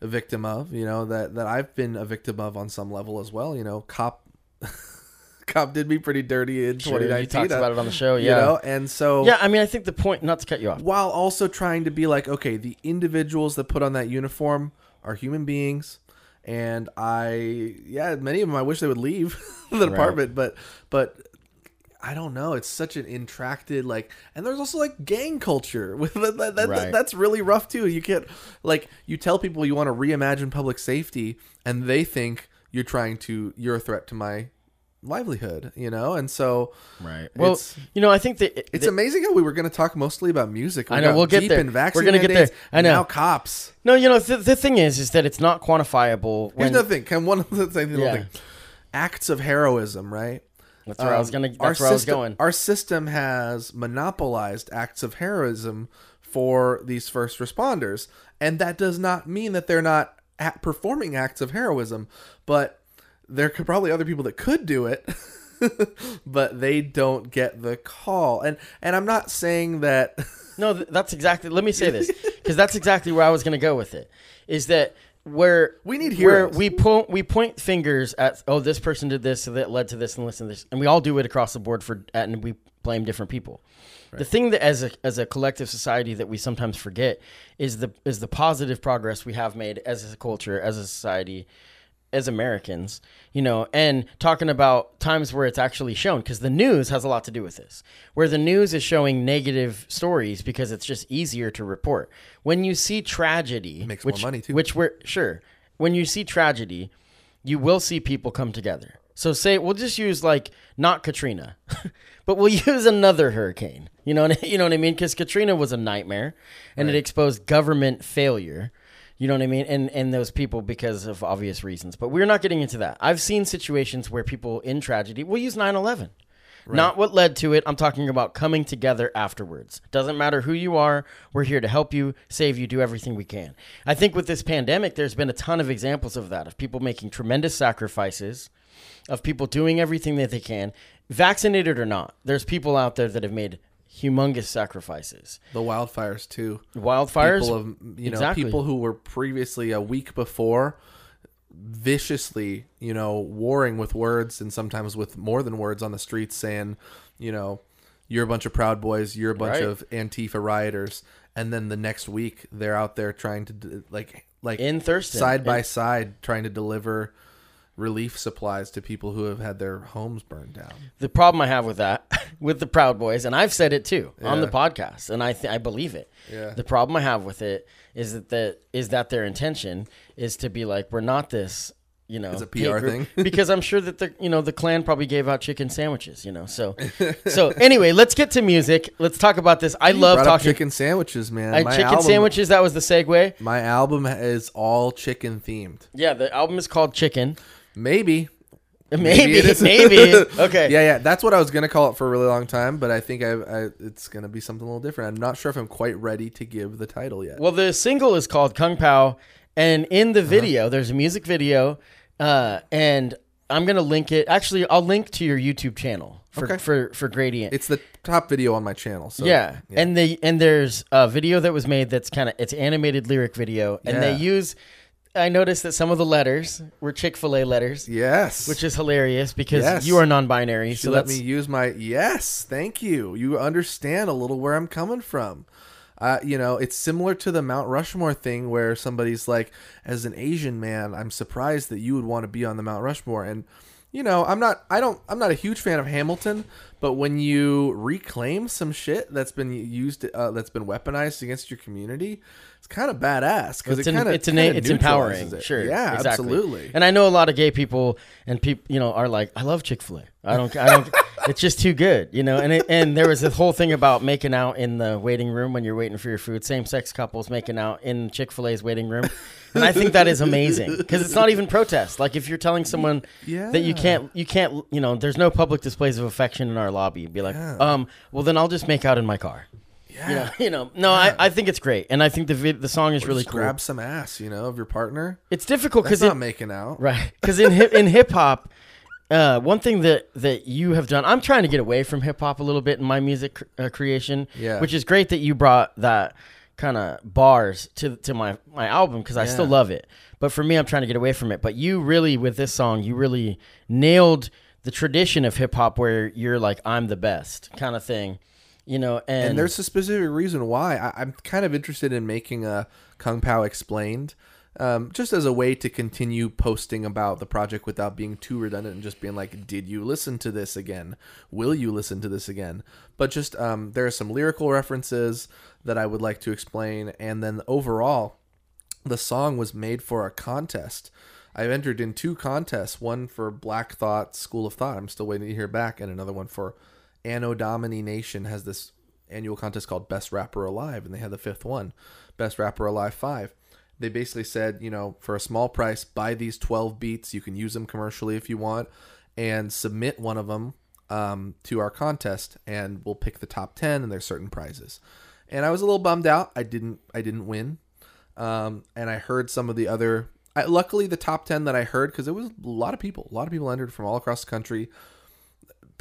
a victim of you know that that I've been a victim of on some level as well you know cop <laughs> cop did me pretty dirty in Sure, 2019 you talked uh, about it on the show. you Yeah, know and so yeah. I mean, I think the point. Not to cut you off. while also trying to be like, okay, the individuals that put on that uniform are human beings, and I, yeah, many of them I wish they would leave <laughs> the department, but but I don't know. It's such an intracted like, and there's also like gang culture <laughs> with that, that, that- Right. that's really rough too. You can't like you tell people you want to reimagine public safety, and they think you're trying to you're a threat to my livelihood, you know, and so Right. Well, It's- you know, I think that it's that- amazing how we were going to talk mostly about music. We I know, we'll get there. We're gonna get there. I know. Now cops. no, you know, the, the thing is, is that it's not quantifiable. Here's When, another thing. Can one of the <laughs> thing, Yeah. thing. Acts of heroism, right? That's where I was Um, gonna. That's where I was system- going. Our system has monopolized acts of heroism for these first responders, and that does not mean that they're not performing acts of heroism, but there could probably other people that could do it. <laughs> but they don't get the call and and i'm not saying that No, that's exactly. Let me say this because that's exactly where I was going to go with it. Is that where We need where heroes. we point we point fingers at oh this person did this so that led to this and this and this and we all do it across the board for and we blame different people. The thing that as a as a collective society that we sometimes forget is the is the positive progress we have made as a culture as a society as Americans, you know, and talking about times where it's actually shown because the news has a lot to do with this. Where the news is showing negative stories because it's just easier to report. When you see tragedy, makes more which, money, too. Which we're sure. When you see tragedy, you will see people come together. So say we'll just use like not Katrina, <laughs> but we'll use another hurricane. You know, what, <laughs> you know what I mean? Because Katrina was a nightmare, and it exposed government failure. You know what I mean? And and those people because of obvious reasons. But we're not getting into that. I've seen situations where people in tragedy will use 9/11. Not what led to it. I'm talking about coming together afterwards. Doesn't matter who you are. We're here to help you, save you, do everything we can. I think with this pandemic, there's been a ton of examples of that, of people making tremendous sacrifices, of people doing everything that they can, vaccinated or not. There's people out there that have made humongous sacrifices. the wildfires too Wildfires, people of you know Exactly. people who were previously a week before viciously you know warring with words and sometimes with more than words on the streets saying you know you're a bunch of proud boys you're a bunch Right. of antifa rioters and then the next week they're out there trying to like like in Thurston, side by And- side trying to deliver relief supplies to people who have had their homes burned down the problem I have with that, <laughs> with the Proud Boys, and I've said it too on the podcast, and I th- I believe it. Yeah. The problem I have with it is that the, is that their intention is to be like we're not this, you know, It's a PR thing. <laughs> because I'm sure that the you know the Klan probably gave out chicken sandwiches, you know. So so anyway, let's get to music. Let's talk about this. I love Brought up talking chicken sandwiches man My chicken album- sandwiches. That was the segue. my album is all chicken themed Yeah, the album is called Chicken. <laughs> maybe Maybe, is. <laughs> maybe. <laughs> Okay. Yeah, yeah, that's what I was gonna call it for a really long time, but I think I, I it's gonna be something a little different. I'm not sure if I'm quite ready to give the title yet. Well, the single is called Kung Pao, and in Uh-huh. the video, there's a music video, uh, and I'm gonna link it. Actually, I'll link to your YouTube channel for Okay. for for Gradient. it's the top video on my channel. So yeah. and the and there's a video that was made that's kind of it's animated lyric video, and they use. I noticed that some of the letters were Chick Fil A letters, yes, which is hilarious because Yes. you are non-binary. you So let that's me use my yes. Thank you. You understand a little where I'm coming from. Uh, you know, it's similar to the Mount Rushmore thing where somebody's like, as an Asian man, I'm surprised that you would want to be on the Mount Rushmore. And, you know, I'm not, I don't, I'm not a huge fan of Hamilton, but when you reclaim some shit that's been used, uh, that's been weaponized against your community, it's kind of badass because it's it kind of, it's, an, it's empowering. Sure, Yeah, exactly. absolutely. And I know a lot of gay people and people, you know, are like, I love Chick Fil A. I don't, I don't. <laughs> it's just too good, you know. And it, and there was this whole thing about making out in the waiting room when you're waiting for your food. Same sex couples making out in Chick Fil A's waiting room, and I think that is amazing because it's not even protest. Like if you're telling someone that you can't, you can't, you know, there's no public displays of affection in our lobby. Be like, Yeah. um, well then I'll just make out in my car. Yeah. You know, <laughs> you know. No, I, I think it's great, and I think the the song is really cool. grab some ass, you know, of your partner. It's difficult because not making out. Right. Because in hip in hip hop, uh, one thing that that you have done, I'm trying to get away from hip hop a little bit in my music cr- uh, creation. Yeah. Which is great that you brought that kind of bars to to my my album because I still love it. But for me, I'm trying to get away from it. But you really with this song, you really nailed the tradition of hip hop where you're like I'm the best kind of thing. You know, and, And there's a specific reason why. I, I'm kind of interested in making a Kung Pao explained, um, just as a way to continue posting about the project without being too redundant and just being like, "Did you listen to this again? Will you listen to this again?" But just um, there are some lyrical references that I would like to explain, and then overall, the song was made for a contest. I've entered in two contests. One for Black Thought School of Thought. I'm still waiting to hear back, and another one for Anno Domini Nation has this annual contest called Best Rapper Alive, and they had the fifth one, Best Rapper Alive Five. They basically said, you know, for a small price, buy these 12 beats. You can use them commercially if you want, and submit one of them um, to our contest, and we'll pick the top 10, and there's certain prizes. And I was a little bummed out. I didn't. I didn't win. Um, and I heard some of the other. I, luckily, the top 10 that I heard, because it was a lot of people. A lot of people entered from all across the country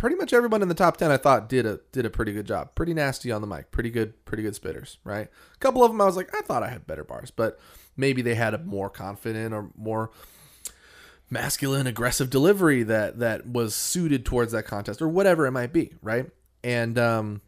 pretty much everyone in the top 10 I thought did a did a pretty good job. Pretty nasty on the mic. Pretty good pretty good spitters, right? A couple of them I was like I thought I had better bars, but maybe they had a more confident or more masculine aggressive delivery that that was suited towards that contest or whatever it might be, right? And um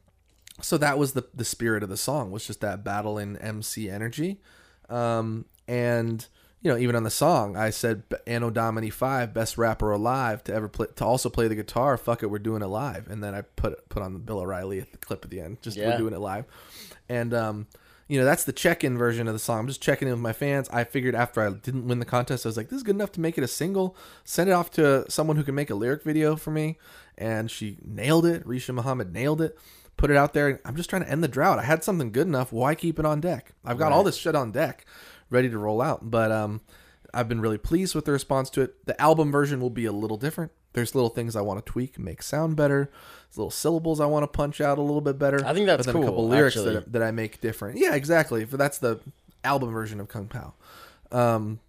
so that was the the spirit of the song was just that battle in MC energy. Um and you know, even on the song, I said Anno Domini Five, best rapper alive to ever play to also play the guitar. Fuck it, we're doing it live. And then I put put on the Bill O'Reilly at the clip at the end. Just Yeah. we're doing it live. And um, you know, that's the check-in version of the song. I'm just checking in with my fans. I figured after I didn't win the contest, I was like, this is good enough to make it a single. Send it off to someone who can make a lyric video for me. And she nailed it. Risha Muhammad nailed it. Put it out there. I'm just trying to end the drought. I had something good enough. Why keep it on deck? I've got all this shit on deck, ready to roll out. But um, I've been really pleased with the response to it. The album version will be a little different. There's little things I want to tweak, make sound better. There's little syllables I want to punch out a little bit better. I think that's but then a couple lyrics actually. that, that I make different. Yeah, exactly. But that's the album version of Kung Pao. Um,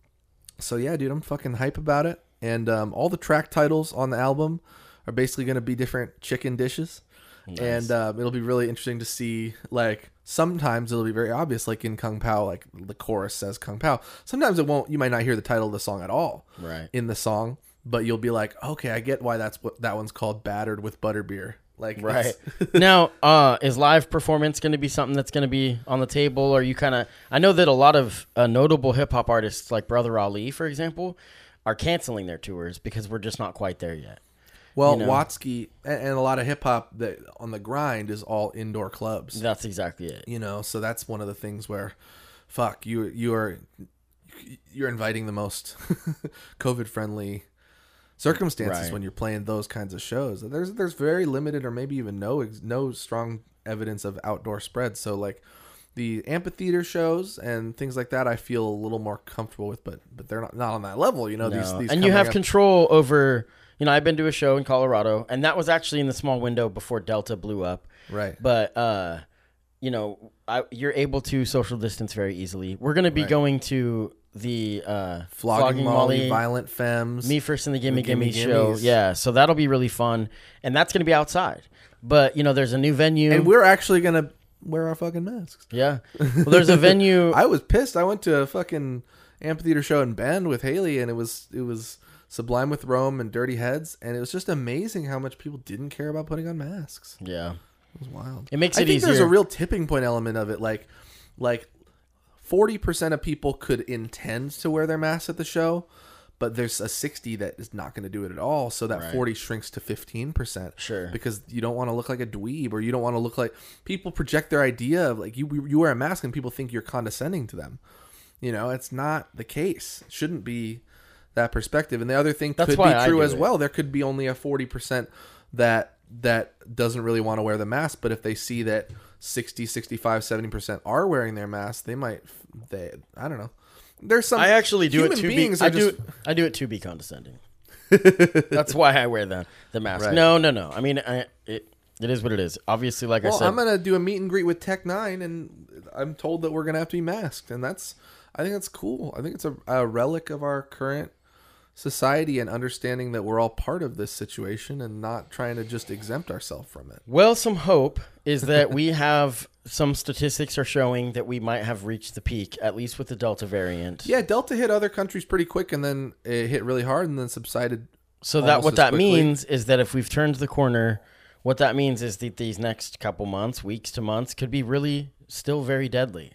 so yeah, dude, I'm fucking hype about it. And um, all the track titles on the album are basically going to be different chicken dishes. And um, it'll be really interesting to see. Like sometimes it'll be very obvious, like in Kung Pao, like the chorus says Kung Pao. Sometimes it won't. You might not hear the title of the song at all Right. in the song, but you'll be like, okay, I get why that's what that one's called, battered with butterbeer. Like Right. <laughs> now, uh, is live performance going to be something that's going to be on the table? Or you kind of? I know that a lot of uh, notable hip hop artists, like Brother Ali, for example, are canceling their tours because we're just not quite there yet. Well, You know. Watsky and, and a lot of hip hop that on the grind is all indoor clubs. That's exactly it. You know, so that's one of the things where, fuck you, you are, you're inviting the most <laughs> COVID friendly circumstances Right. when you're playing those kinds of shows. There's there's very limited or maybe even no no strong evidence of outdoor spread. So like the amphitheater shows and things like that, I feel a little more comfortable with, but but they're not not on that level. You know, these No. these and you have up- control over. You know, I've been to a show in Colorado, and that was actually in the small window before Delta blew up. right. But uh, you know, I, you're able to social distance very easily. We're going to be Right. going to the uh, Flogging, Molly, Violent Femmes. Me First and the Gimme The Gimme Gimme show. Yeah, so that'll be really fun, and that's going to be outside. But you know, there's a new venue. and we're actually gonna wear our fucking masks. yeah, well, there's a venue. <laughs> I was pissed. I went to a fucking amphitheater show in Bend with Haley, and it was it was Sublime with Rome and Dirty Heads, and it was just amazing how much people didn't care about putting on masks. yeah, It was wild. It makes I it think there's a real tipping point element of it, like like forty percent of people could intend to wear their masks at the show. But there's a 60 that is not going to do it at all. So that Right. 40 shrinks to 15%. Sure. Because you don't want to look like a dweeb or you don't want to look like people project their idea of like you, you wear a mask and people think you're condescending to them. You know, it's not the case. It shouldn't be that perspective. And the other thing That's could be true as it. well. There could be only a 40% that that doesn't really want to wear the mask, but if they see that 60, 65, 70% are wearing their masks, they might they I don't know. There's some I actually do it to be. I do. just I do it to be condescending. <laughs> That's why I wear the the mask. Right. No, no, no. I mean, I, it it is what it is. Obviously, like I said, I'm gonna do a meet and greet with Tech N9ne, and I'm told that we're gonna have to be masked, and that's I think that's cool. I think it's a, a relic of our current society and understanding that we're all part of this situation and not trying to just exempt ourselves from it. Well, some hope is that we <laughs> have some statistics are showing that we might have reached the peak, at least with the Delta variant. Yeah, Delta hit other countries pretty quick, and then it hit really hard, and then subsided. So that what that quickly. means is that if we've turned the corner, what that means is that these next couple months, weeks to months, could be really still very deadly.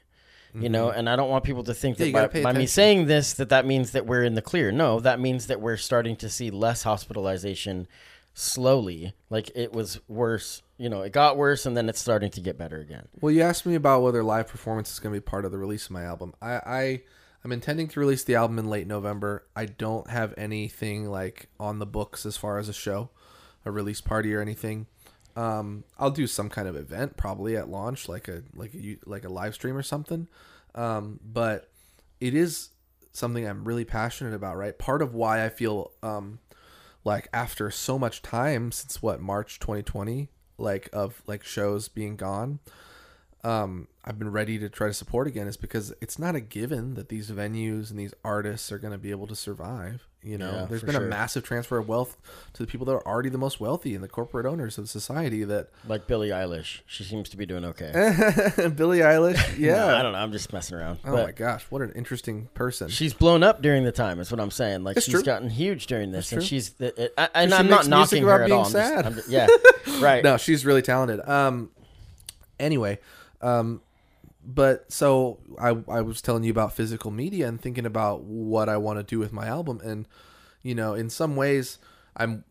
You know, and I don't want people to think Mm-hmm. Yeah, that by, by me saying this that that means that we're in the clear. No, that means that we're starting to see less hospitalization slowly. Like it was worse, you know, it got worse and then it's starting to get better again. Well, you asked me about whether live performance is going to be part of the release of my album. I, I I'm intending to release the album in late November. I don't have anything like on the books as far as a show, a release party or anything. Um, I'll do some kind of event probably at launch, like a like a like a live stream or something. Um, but it is something I'm really passionate about. Right, part of why I feel um, like after so much time since what March 2020, like of like shows being gone, um, I've been ready to try to support again is because it's not a given that these venues and these artists are going to be able to survive. You know, Yeah, there's been sure. a massive transfer of wealth to the people that are already the most wealthy and the corporate owners of society. That Like Billie Eilish, she seems to be doing okay. <laughs> Billie Eilish, <laughs> yeah. No, I don't know. I'm just messing around. oh but my gosh, what an interesting person. she's blown up during the time. Is what I'm saying. Like It's she's true. gotten huge during this, and true. she's. It, I, and She I'm not knocking her at all. I'm just-. I'm just- yeah, right. <laughs> no, she's really talented. Um, anyway, um, but so I I was telling you about physical media and thinking about what I want to do with my album, and you know, in some ways, I'm.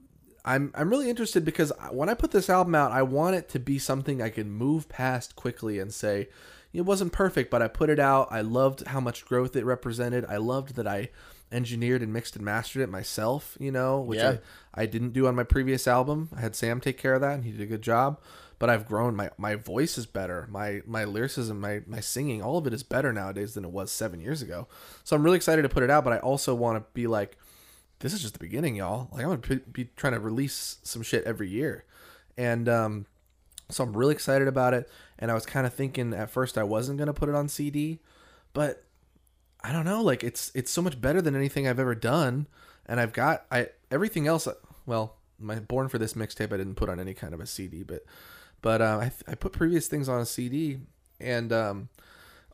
I'm, I'm really interested because when I put this album out, I want it to be something I can move past quickly and say, it wasn't perfect, but I put it out. I loved how much growth it represented. I loved that I engineered and mixed and mastered it myself, you know, which Yeah. I, I didn't do on my previous album. I had Sam take care of that and he did a good job. But I've grown my, my voice is better. My my lyricism, my, my singing, all of it is better nowadays than it was seven years ago. So I'm really excited to put it out, but I also want to be like, this is just the beginning, y'all. Like I'm gonna be trying to release some shit every year. And um so I'm really excited about it. And I was kind of thinking at first I wasn't gonna put it on CD, but I don't know. Like it's it's so much better than anything I've ever done, and I've got I everything else. Well, my Born for this mixtape I didn't put on any kind of a CD, but but uh, I I put previous things on a CD, and um,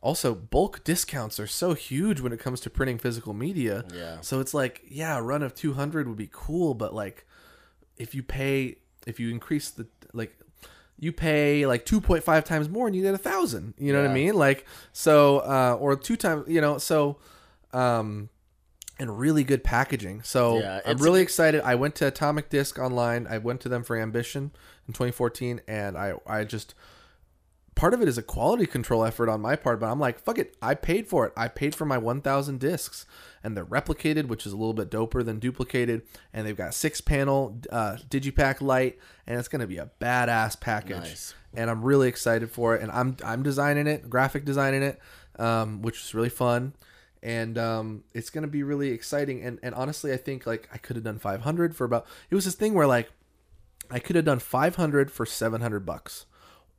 also bulk discounts are so huge when it comes to printing physical media. Yeah. So it's like yeah, a run of two hundred would be cool, but like if you pay if you increase the like you pay like 2.5 times more and you get a thousand you know what i mean? Like so uh or two times you know so um and really good packaging. So Yeah, i'm really excited. I went to atomic disc online. I went to them for ambition in 2014 and i i just part of it is a quality control effort on my part, but I'm like, fuck it. I paid for it. I paid for my 1,000 discs, and they're replicated, which is a little bit doper than duplicated. And they've got six panel uh, digipak light, and it's gonna be a badass package. Nice. And I'm really excited for it. And I'm I'm designing it, graphic designing it, um, which is really fun. And um, it's gonna be really exciting. And and honestly, I think like I could have done 500 for about. It was this thing where like I could have done 500 for 700 bucks,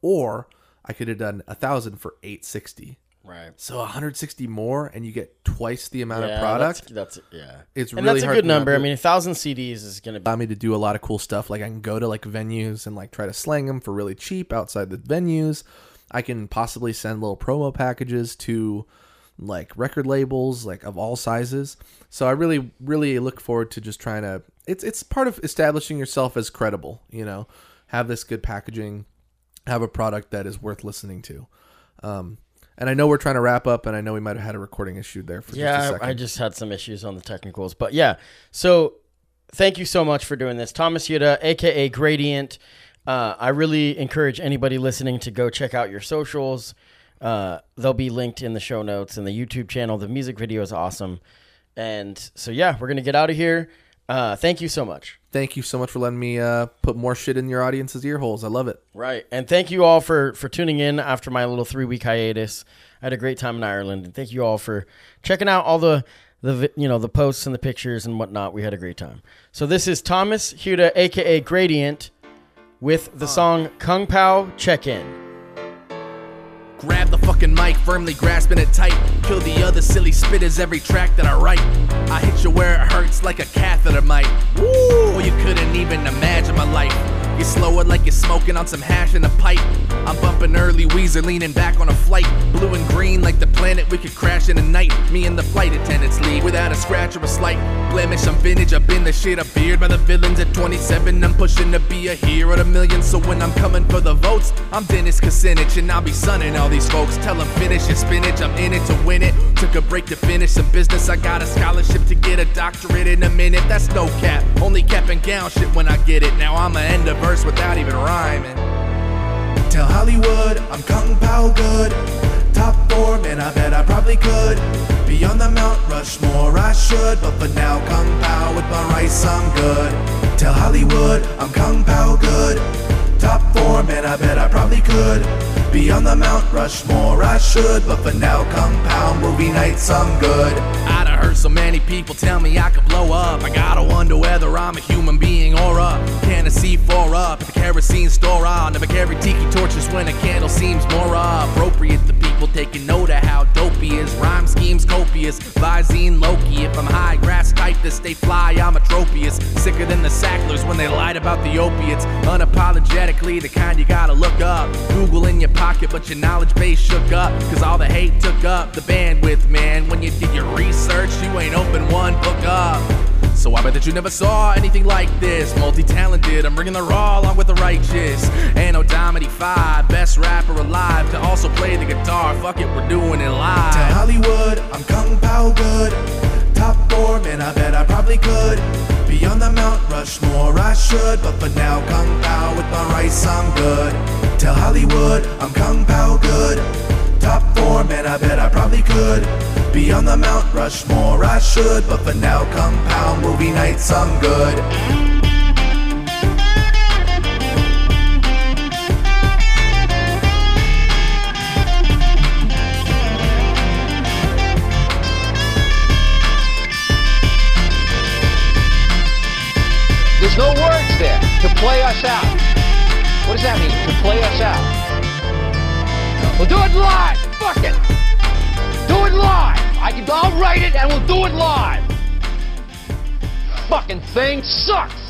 or I could have done a thousand for 860. Right. So 160 more, and you get twice the amount Yeah, of product. That's, that's yeah. It's and really that's a good number. I mean, a thousand CDs is gonna allow me to do a lot of cool stuff. Like I can go to like venues and like try to slang them for really cheap outside the venues. I can possibly send little promo packages to like record labels like of all sizes. So I really really look forward to just trying to it's it's part of establishing yourself as credible, you know. Have this good packaging, have a product that is worth listening to. Um and I know we're trying to wrap up and I know we might have had a recording issue there for just a Yeah, second. I, I just had some issues on the technicals, but yeah. So thank you so much for doing this, Thomas Yuta, aka Gradient. Uh, I really encourage anybody listening to go check out your socials. Uh, they'll be linked in the show notes and the YouTube channel. The music video is awesome, and so yeah, we're gonna get out of here. Uh, thank you so much. Thank you so much for letting me uh, put more shit in your audience's ear holes. I love it. Right, and thank you all for for tuning in after my little three week hiatus. I had a great time in Ireland, and thank you all for checking out all the the you know the posts and the pictures and whatnot. We had a great time. So this is Thomas Huda, aka Gradient, with the song Kung Pao Check In. Grab the fucking mic, firmly grasping it tight. Kill the other silly spitters every track that I write. I hit you where it hurts like a catheter might. Woo! You couldn't even imagine my life. You slow it like you're smoking on some hash in a pipe. I'm bumping early Weezer, leaning back on a flight. Blue and green like the planet we could crash in a night. Me and the flight attendants leave without a scratch or a slight blemish. I'm vintage, I've been the shit, I'm by the villains at 27. I'm pushing to be a hero to millions. So when I'm coming for the votes, I'm Dennis Kucinich and I'll be sunning all these folks. Tell them finish your spinach, I'm in it to win it. Took a break to finish some business. I got a scholarship to get a doctorate in a minute. That's no cap, only cap and gown shit when I get it. Now I'ma end a verse without even rhyming. Tell Hollywood I'm Kung Pao good. Top form and I bet I probably could be on the Mount Rushmore. I should, but for now, Kung Pao with my rice, I'm good. Tell Hollywood I'm Kung Pao good. Top form, and I bet I probably could be on the Mount Rushmore. I should, but for now, Kung Pao movie nights, I'm good. I done heard so many people tell me I could blow up. I gotta wonder whether I'm a human being or a can of C4 up at the kerosene store. I'll never carry tiki torches when a candle seems more appropriate. The people taking note of how dope he is. Rhyme schemes copious, Visine Loki. If I'm high grass type to stay fly, I'm a tropius. Sicker than the Sacklers when they lied about the opiates. Unapologetically, the kind you gotta look up. Google in your pocket, but your knowledge base shook up. Cause all the hate took up the bandwidth, man. When you did your research, you ain't open one book up. So I bet that you never saw anything like this. Multi-talented, I'm bringing the raw along with the righteous. Anno Domini 5, best rapper alive to also play the guitar. Fuck it, we're doing it live. To Hollywood, I'm Kung Pao good. Top form, and I bet I probably could. Be on the Mount Rushmore, I should. But for now, Kung Pao with my rice, I'm good. Tell Hollywood, I'm Kung Pao good. Top form, and I bet I probably could be on the Mount Rushmore. I should, but for now, Pao movie good. There's no words there. To play us out. What does that mean? To play us out. We'll do it live. Fuck it. Do it live. I can, I'll write it and we'll do it live. Fucking thing sucks.